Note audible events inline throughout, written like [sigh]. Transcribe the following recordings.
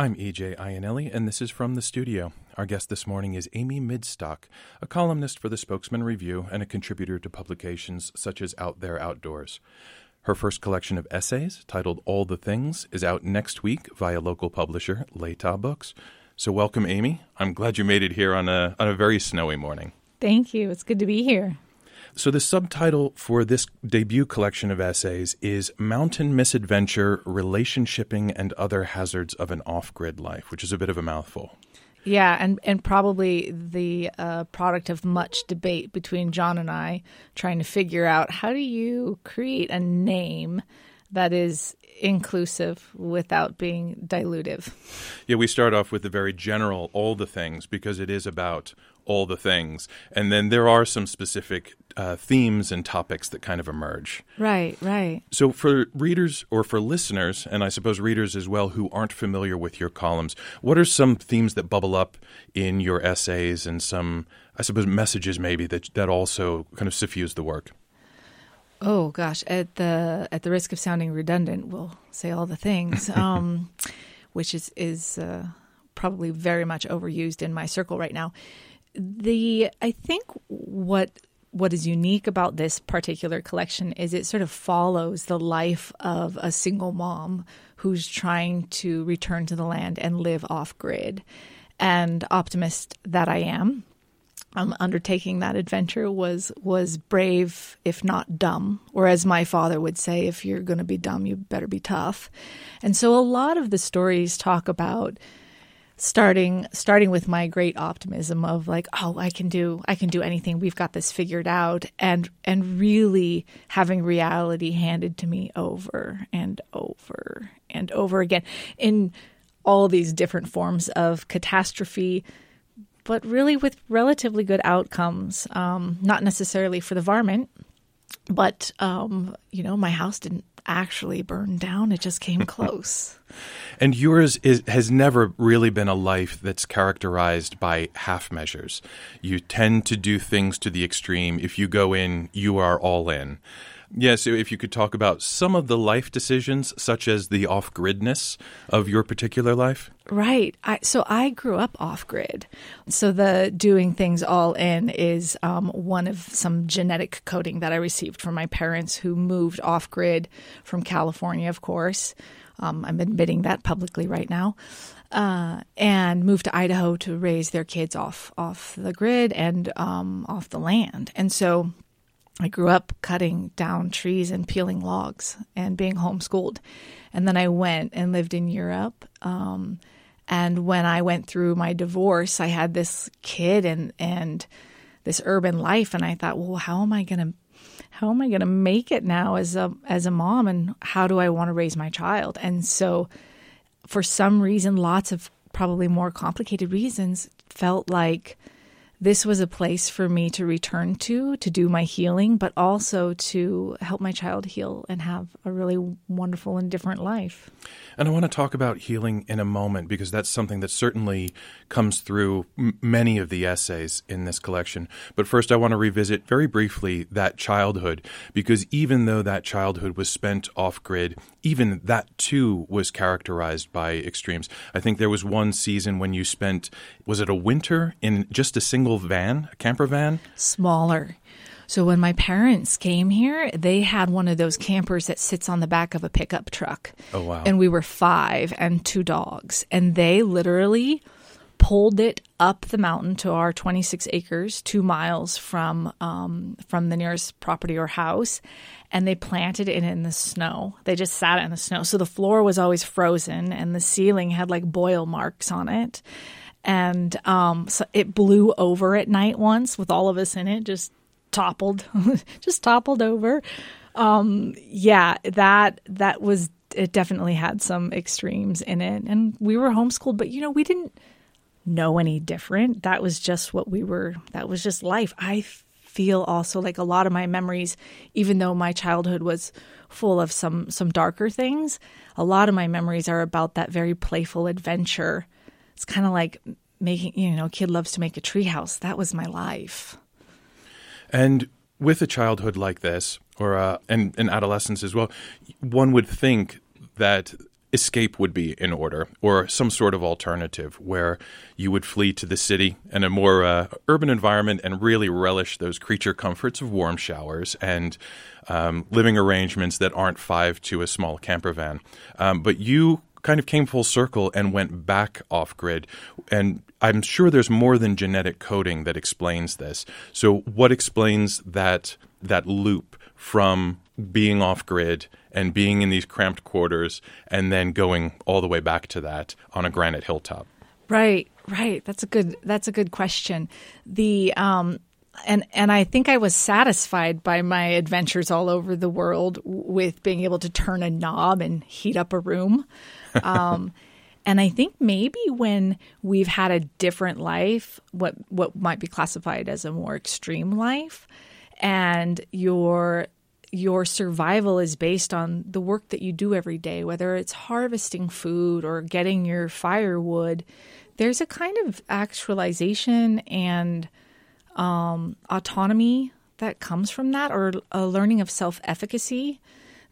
I'm EJ Iannelli, and this is from the studio. Our guest this morning is Amy Midstock, a columnist for the Spokesman Review and a contributor to publications such as Out There Outdoors. Her first collection of essays, titled All the Things, is out next week via local publisher Latah Books. So, welcome, Amy. I'm glad you made it here on a, on a very snowy morning. Thank you. It's good to be here. So, the subtitle for this debut collection of essays is Mountain Misadventure Relationshipping and Other Hazards of an Off Grid Life, which is a bit of a mouthful. Yeah, and, and probably the uh, product of much debate between John and I trying to figure out how do you create a name that is inclusive without being dilutive. Yeah, we start off with the very general, all the things, because it is about all the things. And then there are some specific uh, themes and topics that kind of emerge. Right, right. So, for readers or for listeners, and I suppose readers as well who aren't familiar with your columns, what are some themes that bubble up in your essays and some, I suppose, messages maybe that, that also kind of suffuse the work? Oh gosh, at the at the risk of sounding redundant, we'll say all the things, [laughs] um, which is is uh, probably very much overused in my circle right now the I think what what is unique about this particular collection is it sort of follows the life of a single mom who's trying to return to the land and live off grid. And optimist that I am, um, undertaking that adventure was was brave, if not dumb. Or as my father would say, if you're going to be dumb, you better be tough. And so a lot of the stories talk about starting starting with my great optimism of like oh I can do I can do anything we've got this figured out and and really having reality handed to me over and over and over again in all these different forms of catastrophe but really with relatively good outcomes um, not necessarily for the varmint but um, you know my house didn't actually burn down it just came [laughs] close and yours is, has never really been a life that's characterized by half measures. You tend to do things to the extreme. If you go in, you are all in. Yes, yeah, so if you could talk about some of the life decisions, such as the off gridness of your particular life. Right. I, so I grew up off grid. So the doing things all in is um, one of some genetic coding that I received from my parents who moved off grid from California, of course. Um, I'm admitting that publicly right now. Uh, and moved to Idaho to raise their kids off off the grid and um, off the land. And so I grew up cutting down trees and peeling logs and being homeschooled. And then I went and lived in Europe. Um, and when I went through my divorce, I had this kid and and this urban life, and I thought, well, how am I going to how am I going to make it now as a as a mom and how do I want to raise my child? And so for some reason lots of probably more complicated reasons felt like this was a place for me to return to to do my healing but also to help my child heal and have a really wonderful and different life. And i want to talk about healing in a moment because that's something that certainly comes through m- many of the essays in this collection. But first i want to revisit very briefly that childhood because even though that childhood was spent off grid even that too was characterized by extremes. I think there was one season when you spent was it a winter in just a single single van, a camper van? Smaller. So when my parents came here, they had one of those campers that sits on the back of a pickup truck. Oh wow. And we were 5 and two dogs and they literally pulled it up the mountain to our 26 acres, 2 miles from um, from the nearest property or house and they planted it in the snow. They just sat it in the snow. So the floor was always frozen and the ceiling had like boil marks on it and um, so it blew over at night once with all of us in it, just toppled, [laughs] just toppled over. Um, yeah, that that was it. Definitely had some extremes in it, and we were homeschooled, but you know we didn't know any different. That was just what we were. That was just life. I feel also like a lot of my memories, even though my childhood was full of some some darker things, a lot of my memories are about that very playful adventure it's kind of like making, you know, kid loves to make a treehouse. That was my life. And with a childhood like this, or uh, and, and adolescence as well, one would think that escape would be in order, or some sort of alternative where you would flee to the city and a more uh, urban environment and really relish those creature comforts of warm showers and um, living arrangements that aren't five to a small camper van. Um, but you kind of came full circle and went back off grid. And I'm sure there's more than genetic coding that explains this. So, what explains that that loop from being off grid and being in these cramped quarters and then going all the way back to that on a granite hilltop? Right, right. That's a good that's a good question. The um and and I think I was satisfied by my adventures all over the world with being able to turn a knob and heat up a room. [laughs] Um, and I think maybe when we've had a different life, what what might be classified as a more extreme life, and your your survival is based on the work that you do every day, whether it's harvesting food or getting your firewood. There's a kind of actualization and um, autonomy that comes from that, or a learning of self efficacy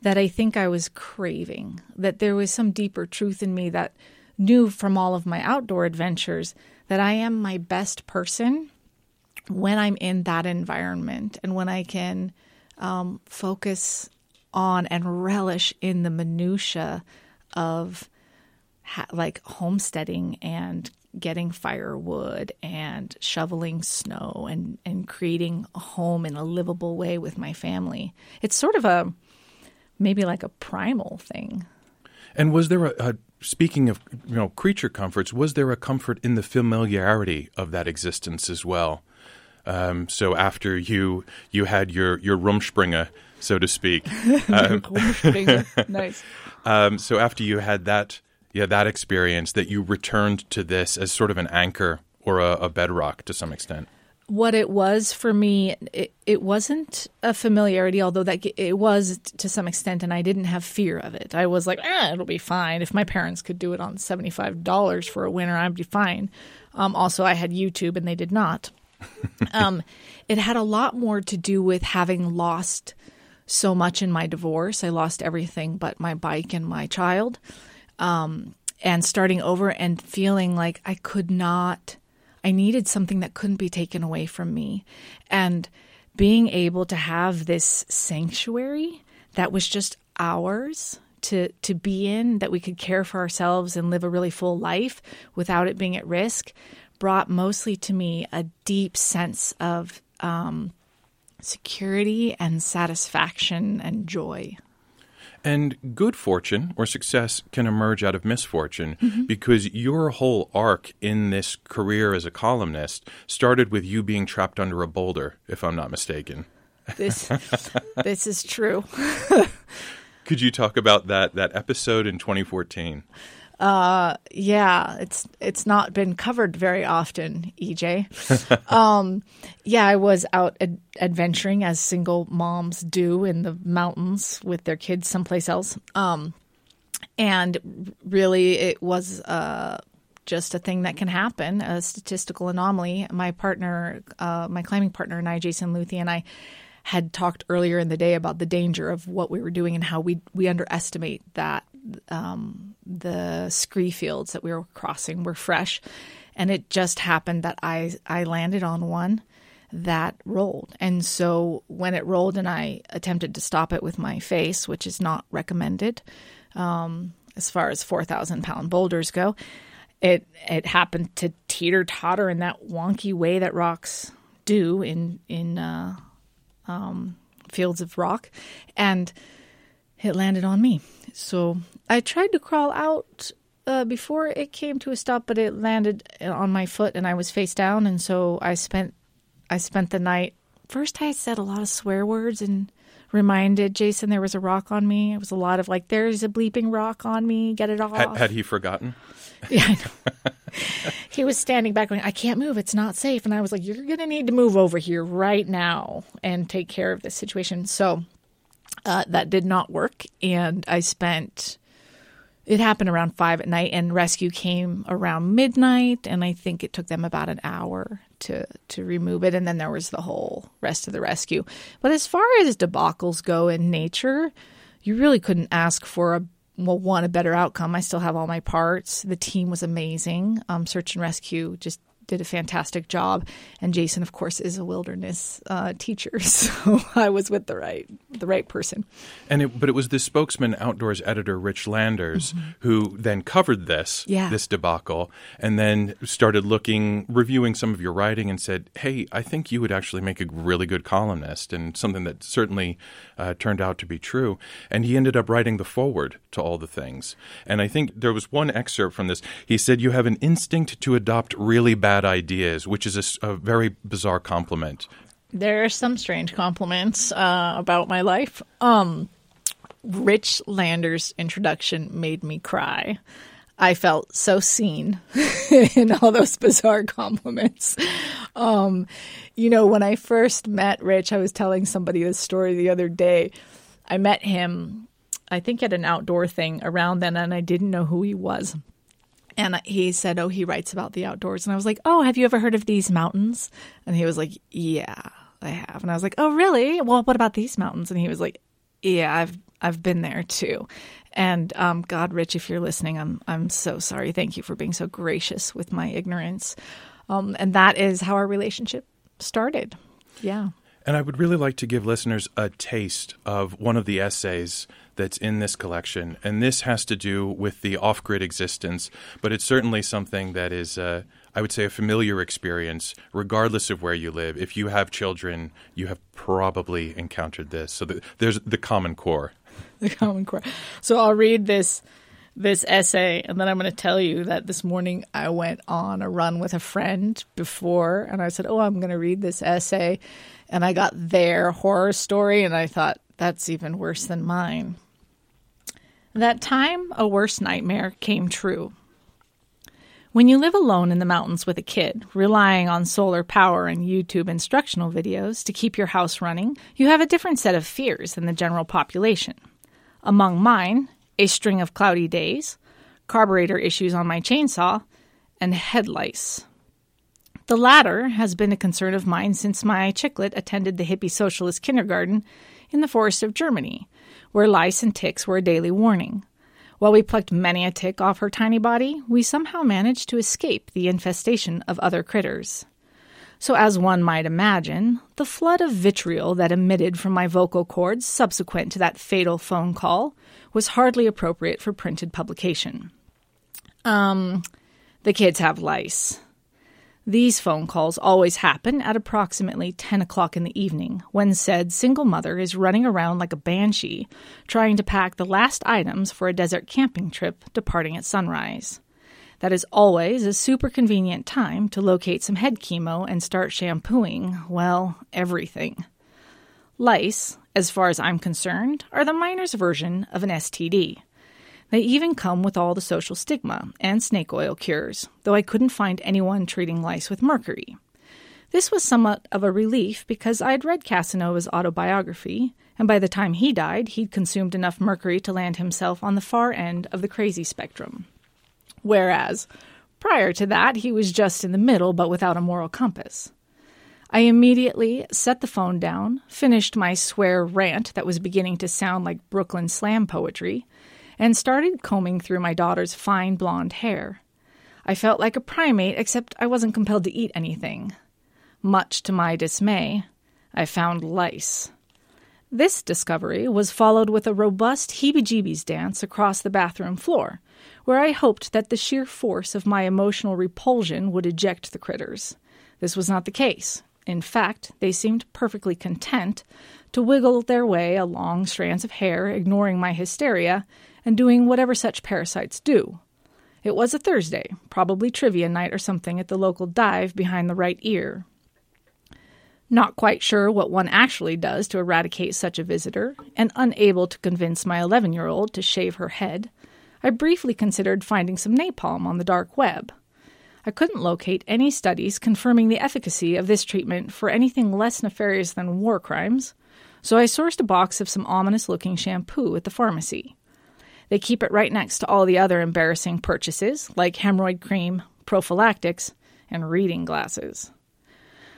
that I think I was craving. That there was some deeper truth in me that knew from all of my outdoor adventures that I am my best person when I'm in that environment and when I can um, focus on and relish in the minutia of ha- like homesteading and getting firewood and shoveling snow and, and creating a home in a livable way with my family. It's sort of a maybe like a primal thing. And was there a, a speaking of you know creature comforts, was there a comfort in the familiarity of that existence as well? Um, so after you you had your your Rumspringa, so to speak, [laughs] um, [laughs] nice. Um, so after you had that yeah that experience, that you returned to this as sort of an anchor or a, a bedrock to some extent what it was for me, it, it wasn't a familiarity, although that it was to some extent, and I didn't have fear of it. I was like, eh, it'll be fine. If my parents could do it on seventy five dollars for a winter, I'd be fine. Um, also, I had YouTube, and they did not. [laughs] um, it had a lot more to do with having lost so much in my divorce. I lost everything but my bike and my child, um, and starting over and feeling like I could not I needed something that couldn't be taken away from me. And being able to have this sanctuary that was just ours to to be in that we could care for ourselves and live a really full life without it being at risk brought mostly to me a deep sense of um, security and satisfaction and joy. And good fortune or success can emerge out of misfortune mm-hmm. because your whole arc in this career as a columnist started with you being trapped under a boulder, if I'm not mistaken. This [laughs] this is true. Could you talk about that that episode in 2014? Uh, yeah, it's it's not been covered very often, EJ. [laughs] um, yeah, I was out ad- adventuring as single moms do in the mountains with their kids someplace else. Um, and really, it was uh, just a thing that can happen, a statistical anomaly. My partner, uh, my climbing partner and I, Jason Luthi, and I had talked earlier in the day about the danger of what we were doing and how we we underestimate that um, the scree fields that we were crossing were fresh, and it just happened that I I landed on one that rolled, and so when it rolled and I attempted to stop it with my face, which is not recommended um, as far as four thousand pound boulders go, it it happened to teeter totter in that wonky way that rocks do in in uh, um, fields of rock, and it landed on me. So I tried to crawl out uh, before it came to a stop, but it landed on my foot, and I was face down. And so I spent I spent the night. First, I said a lot of swear words and reminded Jason there was a rock on me. It was a lot of like, "There's a bleeping rock on me. Get it off." Had, had he forgotten? [laughs] Yeah, [laughs] he was standing back going, I can't move. It's not safe. And I was like, You're going to need to move over here right now and take care of this situation. So uh, that did not work. And I spent, it happened around five at night, and rescue came around midnight. And I think it took them about an hour to, to remove it. And then there was the whole rest of the rescue. But as far as debacles go in nature, you really couldn't ask for a well, one, a better outcome. I still have all my parts. The team was amazing. Um, search and rescue just did a fantastic job. And Jason, of course, is a wilderness uh, teacher, [laughs] so I was with the right the right person. And it, but it was the spokesman outdoors editor Rich Landers mm-hmm. who then covered this yeah. this debacle and then started looking reviewing some of your writing and said, "Hey, I think you would actually make a really good columnist," and something that certainly uh, turned out to be true. And he ended up writing the foreword to all the things. And I think there was one excerpt from this. He said, "You have an instinct to adopt really bad." Bad ideas, which is a, a very bizarre compliment. There are some strange compliments uh, about my life. Um, Rich Landers' introduction made me cry. I felt so seen [laughs] in all those bizarre compliments. Um, you know, when I first met Rich, I was telling somebody this story the other day. I met him, I think, at an outdoor thing around then, and I didn't know who he was. And he said, Oh, he writes about the outdoors. And I was like, Oh, have you ever heard of these mountains? And he was like, Yeah, I have. And I was like, Oh, really? Well, what about these mountains? And he was like, Yeah, I've I've been there too. And um, God, Rich, if you're listening, I'm I'm so sorry. Thank you for being so gracious with my ignorance. Um, and that is how our relationship started. Yeah. And I would really like to give listeners a taste of one of the essays that's in this collection. And this has to do with the off grid existence, but it's certainly something that is, uh, I would say, a familiar experience, regardless of where you live. If you have children, you have probably encountered this. So the, there's the common core. [laughs] The common core. So I'll read this this essay and then I'm going to tell you that this morning I went on a run with a friend before and I said, "Oh, I'm going to read this essay." And I got their horror story and I thought that's even worse than mine. That time a worse nightmare came true. When you live alone in the mountains with a kid, relying on solar power and YouTube instructional videos to keep your house running, you have a different set of fears than the general population. Among mine a string of cloudy days, carburetor issues on my chainsaw, and head lice. The latter has been a concern of mine since my chicklet attended the hippie socialist kindergarten in the forest of Germany, where lice and ticks were a daily warning. While we plucked many a tick off her tiny body, we somehow managed to escape the infestation of other critters. So, as one might imagine, the flood of vitriol that emitted from my vocal cords subsequent to that fatal phone call was hardly appropriate for printed publication. Um, the kids have lice. These phone calls always happen at approximately 10 o'clock in the evening when said single mother is running around like a banshee trying to pack the last items for a desert camping trip departing at sunrise. That is always a super convenient time to locate some head chemo and start shampooing, well, everything. Lice, as far as I'm concerned, are the miner's version of an STD. They even come with all the social stigma and snake oil cures, though I couldn't find anyone treating lice with mercury. This was somewhat of a relief because I'd read Casanova's autobiography, and by the time he died, he'd consumed enough mercury to land himself on the far end of the crazy spectrum. Whereas, prior to that, he was just in the middle but without a moral compass. I immediately set the phone down, finished my swear rant that was beginning to sound like Brooklyn slam poetry, and started combing through my daughter's fine blonde hair. I felt like a primate, except I wasn't compelled to eat anything. Much to my dismay, I found lice. This discovery was followed with a robust heebie jeebies dance across the bathroom floor, where I hoped that the sheer force of my emotional repulsion would eject the critters. This was not the case. In fact, they seemed perfectly content to wiggle their way along strands of hair, ignoring my hysteria and doing whatever such parasites do. It was a Thursday, probably trivia night or something at the local dive behind the right ear. Not quite sure what one actually does to eradicate such a visitor, and unable to convince my 11 year old to shave her head, I briefly considered finding some napalm on the dark web. I couldn't locate any studies confirming the efficacy of this treatment for anything less nefarious than war crimes, so I sourced a box of some ominous looking shampoo at the pharmacy. They keep it right next to all the other embarrassing purchases, like hemorrhoid cream, prophylactics, and reading glasses.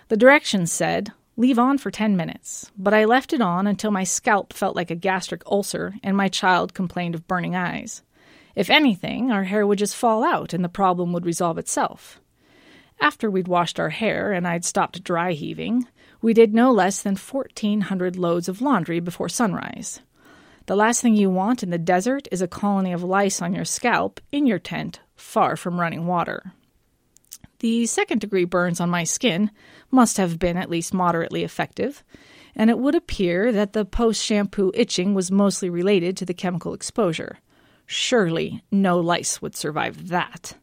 The directions said leave on for 10 minutes, but I left it on until my scalp felt like a gastric ulcer and my child complained of burning eyes. If anything, our hair would just fall out and the problem would resolve itself. After we'd washed our hair and I'd stopped dry heaving, we did no less than 1,400 loads of laundry before sunrise. The last thing you want in the desert is a colony of lice on your scalp in your tent, far from running water. The second degree burns on my skin must have been at least moderately effective, and it would appear that the post shampoo itching was mostly related to the chemical exposure. Surely no lice would survive that.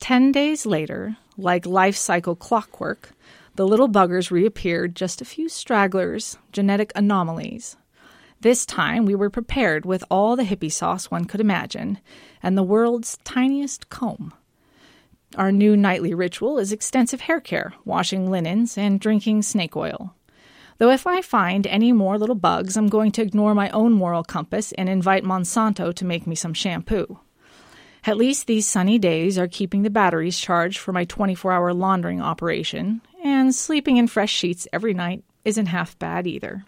Ten days later, like life cycle clockwork, the little buggers reappeared, just a few stragglers, genetic anomalies. This time we were prepared with all the hippie sauce one could imagine and the world's tiniest comb. Our new nightly ritual is extensive hair care, washing linens, and drinking snake oil. Though if I find any more little bugs, I'm going to ignore my own moral compass and invite Monsanto to make me some shampoo. At least these sunny days are keeping the batteries charged for my 24 hour laundering operation, and sleeping in fresh sheets every night isn't half bad either.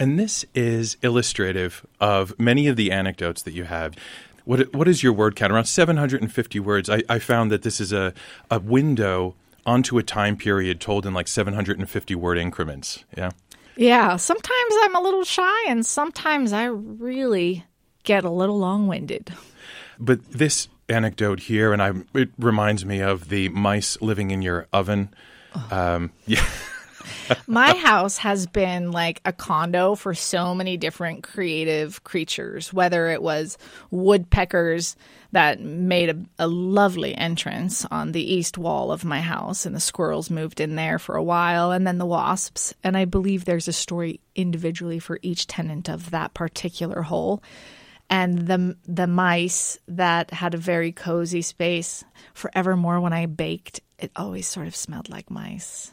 And this is illustrative of many of the anecdotes that you have. What, what is your word count? Around 750 words. I, I found that this is a, a window onto a time period told in like 750 word increments. Yeah. Yeah. Sometimes I'm a little shy, and sometimes I really get a little long winded. But this anecdote here, and I, it reminds me of the mice living in your oven. Um, [laughs] yeah. My house has been like a condo for so many different creative creatures, whether it was woodpeckers that made a, a, lovely entrance on the east wall of my house, and the squirrels moved in there for a while, and then the wasps. And I believe there's a story individually for each tenant of that particular hole. And the the mice that had a very cozy space. Forevermore, when I baked, it always sort of smelled like mice.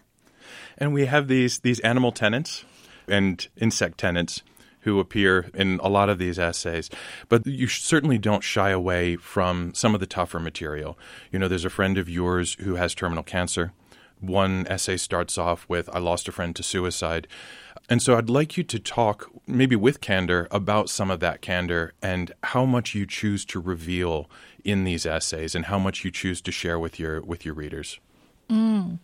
And we have these these animal tenants and insect tenants who appear in a lot of these essays. But you certainly don't shy away from some of the tougher material. You know, there's a friend of yours who has terminal cancer. One essay starts off with, I lost a friend to suicide. And so I'd like you to talk, maybe with candor, about some of that candor and how much you choose to reveal in these essays and how much you choose to share with your with your readers. Mm.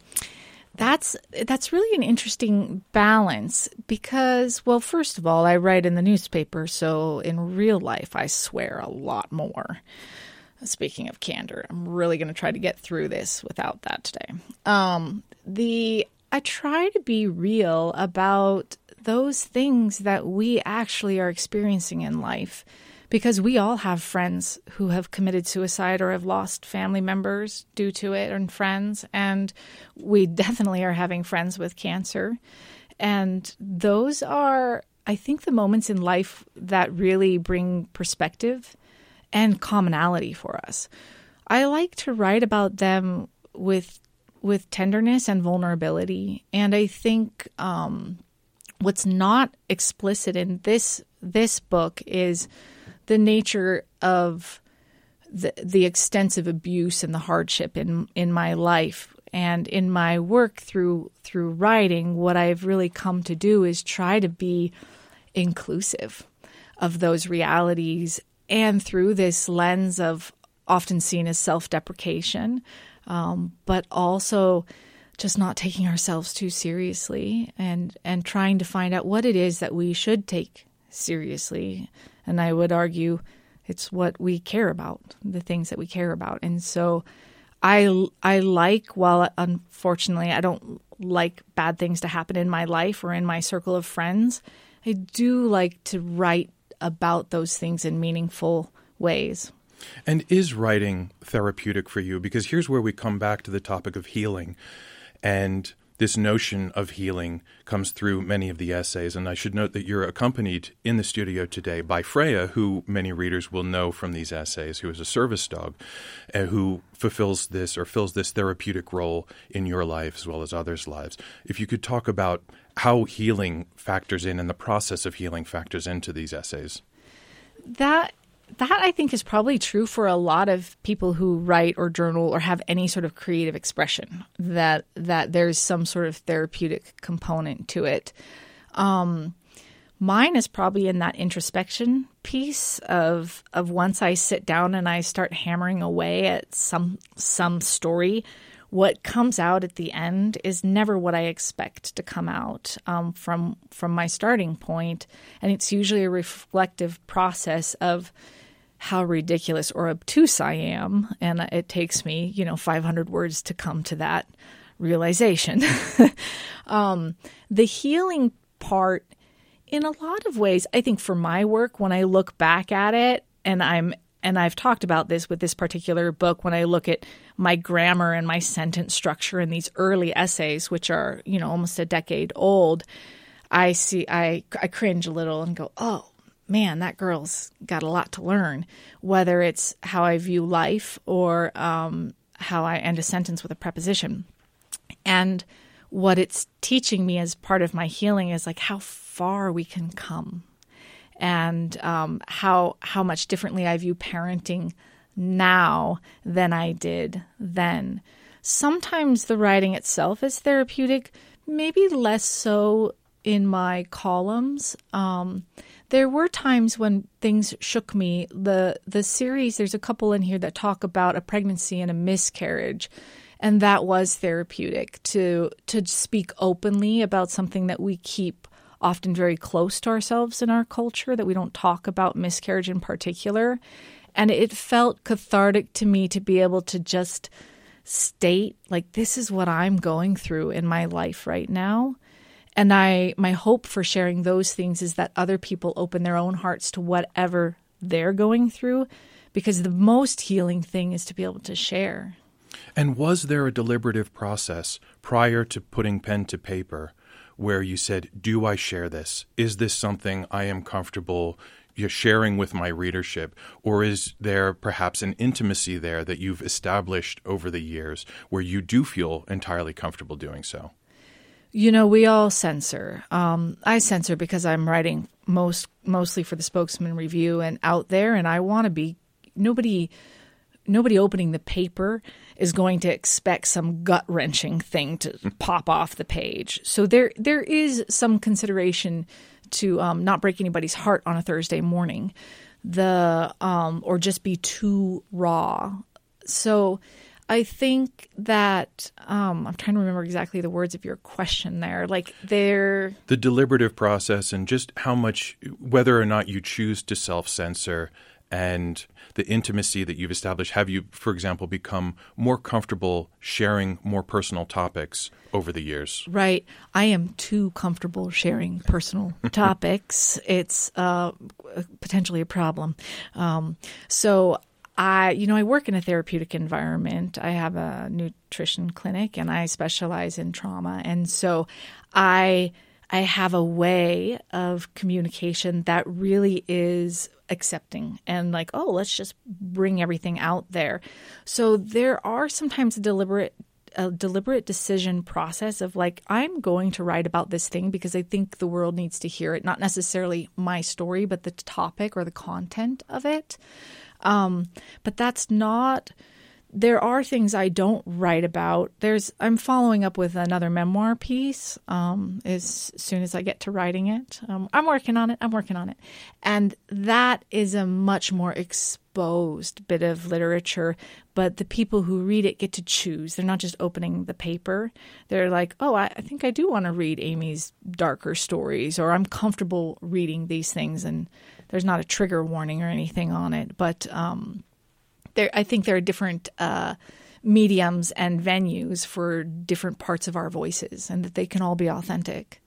That's that's really an interesting balance because well first of all I write in the newspaper so in real life I swear a lot more. Speaking of candor, I'm really going to try to get through this without that today. Um, the I try to be real about those things that we actually are experiencing in life because we all have friends who have committed suicide or have lost family members due to it and friends and we [laughs] definitely are having friends with cancer. And those are i think the moments in life that really bring perspective and commonality for us. I like to write about them with with tenderness and vulnerability. And i think um, what's not explicit in this this book is the nature of the the extensive abuse and the hardship in in my life and in my work through through writing what I've really come to do is try to be inclusive of those realities and through this lens of often seen as self-deprecation um, but also just not taking ourselves too seriously and and trying to find out what it is that we should take seriously and I would argue it's what we care about, the things that we care about. And so I I like while unfortunately I don't like bad things to happen in my life or in my circle of friends, I do like to write about those things in meaningful ways. And is writing therapeutic for you? Because here's where we come back to the topic of healing. And this notion of healing comes through many of the essays. And I should note that you're accompanied in the studio today by Freya, who many readers will know from these essays, who is a service dog, uh, who fulfills this or fills this therapeutic role in your life as well as others' lives. If you could talk about how healing factors in and the process of healing factors into these essays. That that I think is probably true for a lot of people who write or journal or have any sort of creative expression. That that there's some sort of therapeutic component to it. Um, mine is probably in that introspection piece of of once I sit down and I start hammering away at some some story what comes out at the end is never what I expect to come out um, from from my starting point, and it's usually a reflective process of how ridiculous or obtuse I am, and it takes me, you know, 500 words to come to that realization. [laughs] um, the healing part, in a lot of ways, I think for my work, when I look back at it, and I'm and I've talked about this with this particular book when I look at my grammar and my sentence structure in these early essays, which are, you know, almost a decade old, I see, I, I cringe a little and go, oh, man, that girl's got a lot to learn, whether it's how I view life or um, how I end a sentence with a preposition. And what it's teaching me as part of my healing is like how far we can come and um, how how much differently I view parenting now than I did then. Sometimes the writing itself is therapeutic, maybe less so in my columns. Um, there were times when things shook me. The the series, there's a couple in here that talk about a pregnancy and a miscarriage. And that was therapeutic to to speak openly about something that we keep often very close to ourselves in our culture, that we don't talk about miscarriage in particular. And it felt cathartic to me to be able to just state, like, this is what I'm going through in my life right now. And I, my hope for sharing those things is that other people open their own hearts to whatever they're going through, because the most healing thing is to be able to share. And was there a deliberative process prior to putting pen to paper where you said, Do I share this? Is this something I am comfortable sharing with my readership? Or is there perhaps an intimacy there that you've established over the years where you do feel entirely comfortable doing so? You know, we all censor. Um, I censor because I'm writing most mostly for the Spokesman Review and out there, and I want to be nobody nobody opening the paper is going to expect some gut wrenching thing to [laughs] pop off the page. So there there is some consideration to um, not break anybody's heart on a Thursday morning, the um, or just be too raw. So I think that um, I'm trying to remember exactly the words of your question there. Like they're the deliberative process and just how much whether or not you choose to self censor and the intimacy that you've established. Have you for example become more comfortable sharing more personal topics over the years? Right. I am too comfortable sharing personal [laughs] topics. It's uh, potentially a problem. Um, so I, you know, I work in a therapeutic environment. I have a nutrition clinic and I specialize in trauma. And so I I have a way of communication that really is accepting and like, oh, let's just bring everything out there. So there are sometimes a deliberate a deliberate decision process of like I'm going to write about this thing because I think the world needs to hear it, not necessarily my story, but the topic or the content of it. Um, but that's not there are things I don't write about. There's I'm following up with another memoir piece um, as soon as I get to writing it. Um, I'm working on it. I'm working on it, and that is a much more exposed bit of literature. But the people who read it get to choose. They're not just opening the paper. They're like, oh, I, I think I do want to read Amy's darker stories, or I'm comfortable reading these things, and there's not a trigger warning or anything on it, but. Um, there, I think there are different uh, mediums and venues for different parts of our voices, and that they can all be authentic.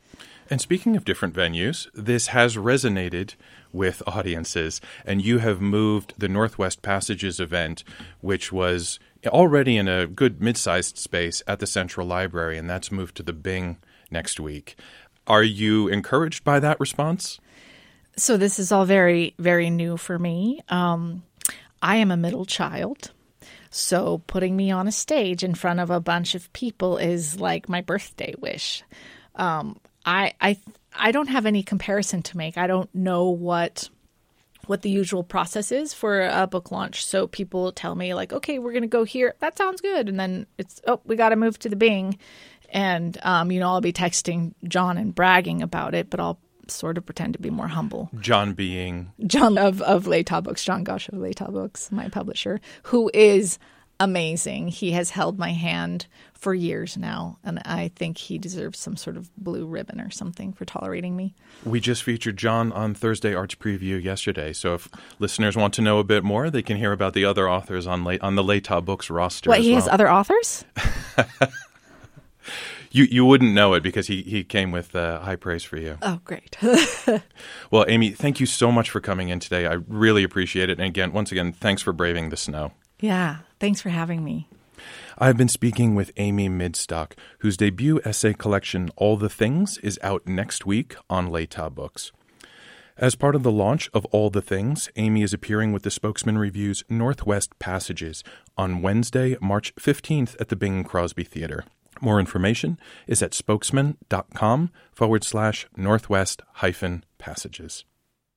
And speaking of different venues, this has resonated with audiences, and you have moved the Northwest Passages event, which was already in a good mid sized space at the Central Library, and that's moved to the Bing next week. Are you encouraged by that response? So, this is all very, very new for me. Um, I am a middle child. So putting me on a stage in front of a bunch of people is like my birthday wish. Um, I I I don't have any comparison to make. I don't know what what the usual process is for a book launch. So people tell me like, okay, we're to go here. That sounds good. And then it's, oh, we got to move to the Bing. And, um, you know, I'll be texting John and bragging about it, but I'll sort of pretend to be more humble. John being John of, of Latah Books, John Gosch of Latah Books, my publisher, who is amazing. He has held my hand for years now, and I think he deserves some sort of blue ribbon or something for tolerating me. We just featured John on Thursday Arts Preview yesterday, so if listeners want to know a bit more, they can hear about the other authors on on the Latah Books roster. What he well. has other authors? [laughs] you you wouldn't know it because he he came with uh, high praise for you. Oh, great. [laughs] well, Amy, thank you so much for coming in today. I really appreciate it. And again, once again, thanks for braving the snow. Yeah, thanks for having me. I've been speaking with Amy Midstock, whose debut essay collection, All the Things, is out next week on Latah Books. As part of the launch of All the Things, Amy is appearing with the Spokesman Review's Northwest Passages on Wednesday, March 15th at the Bing Crosby Theater. More information is at spokesman.com forward slash northwest hyphen passages.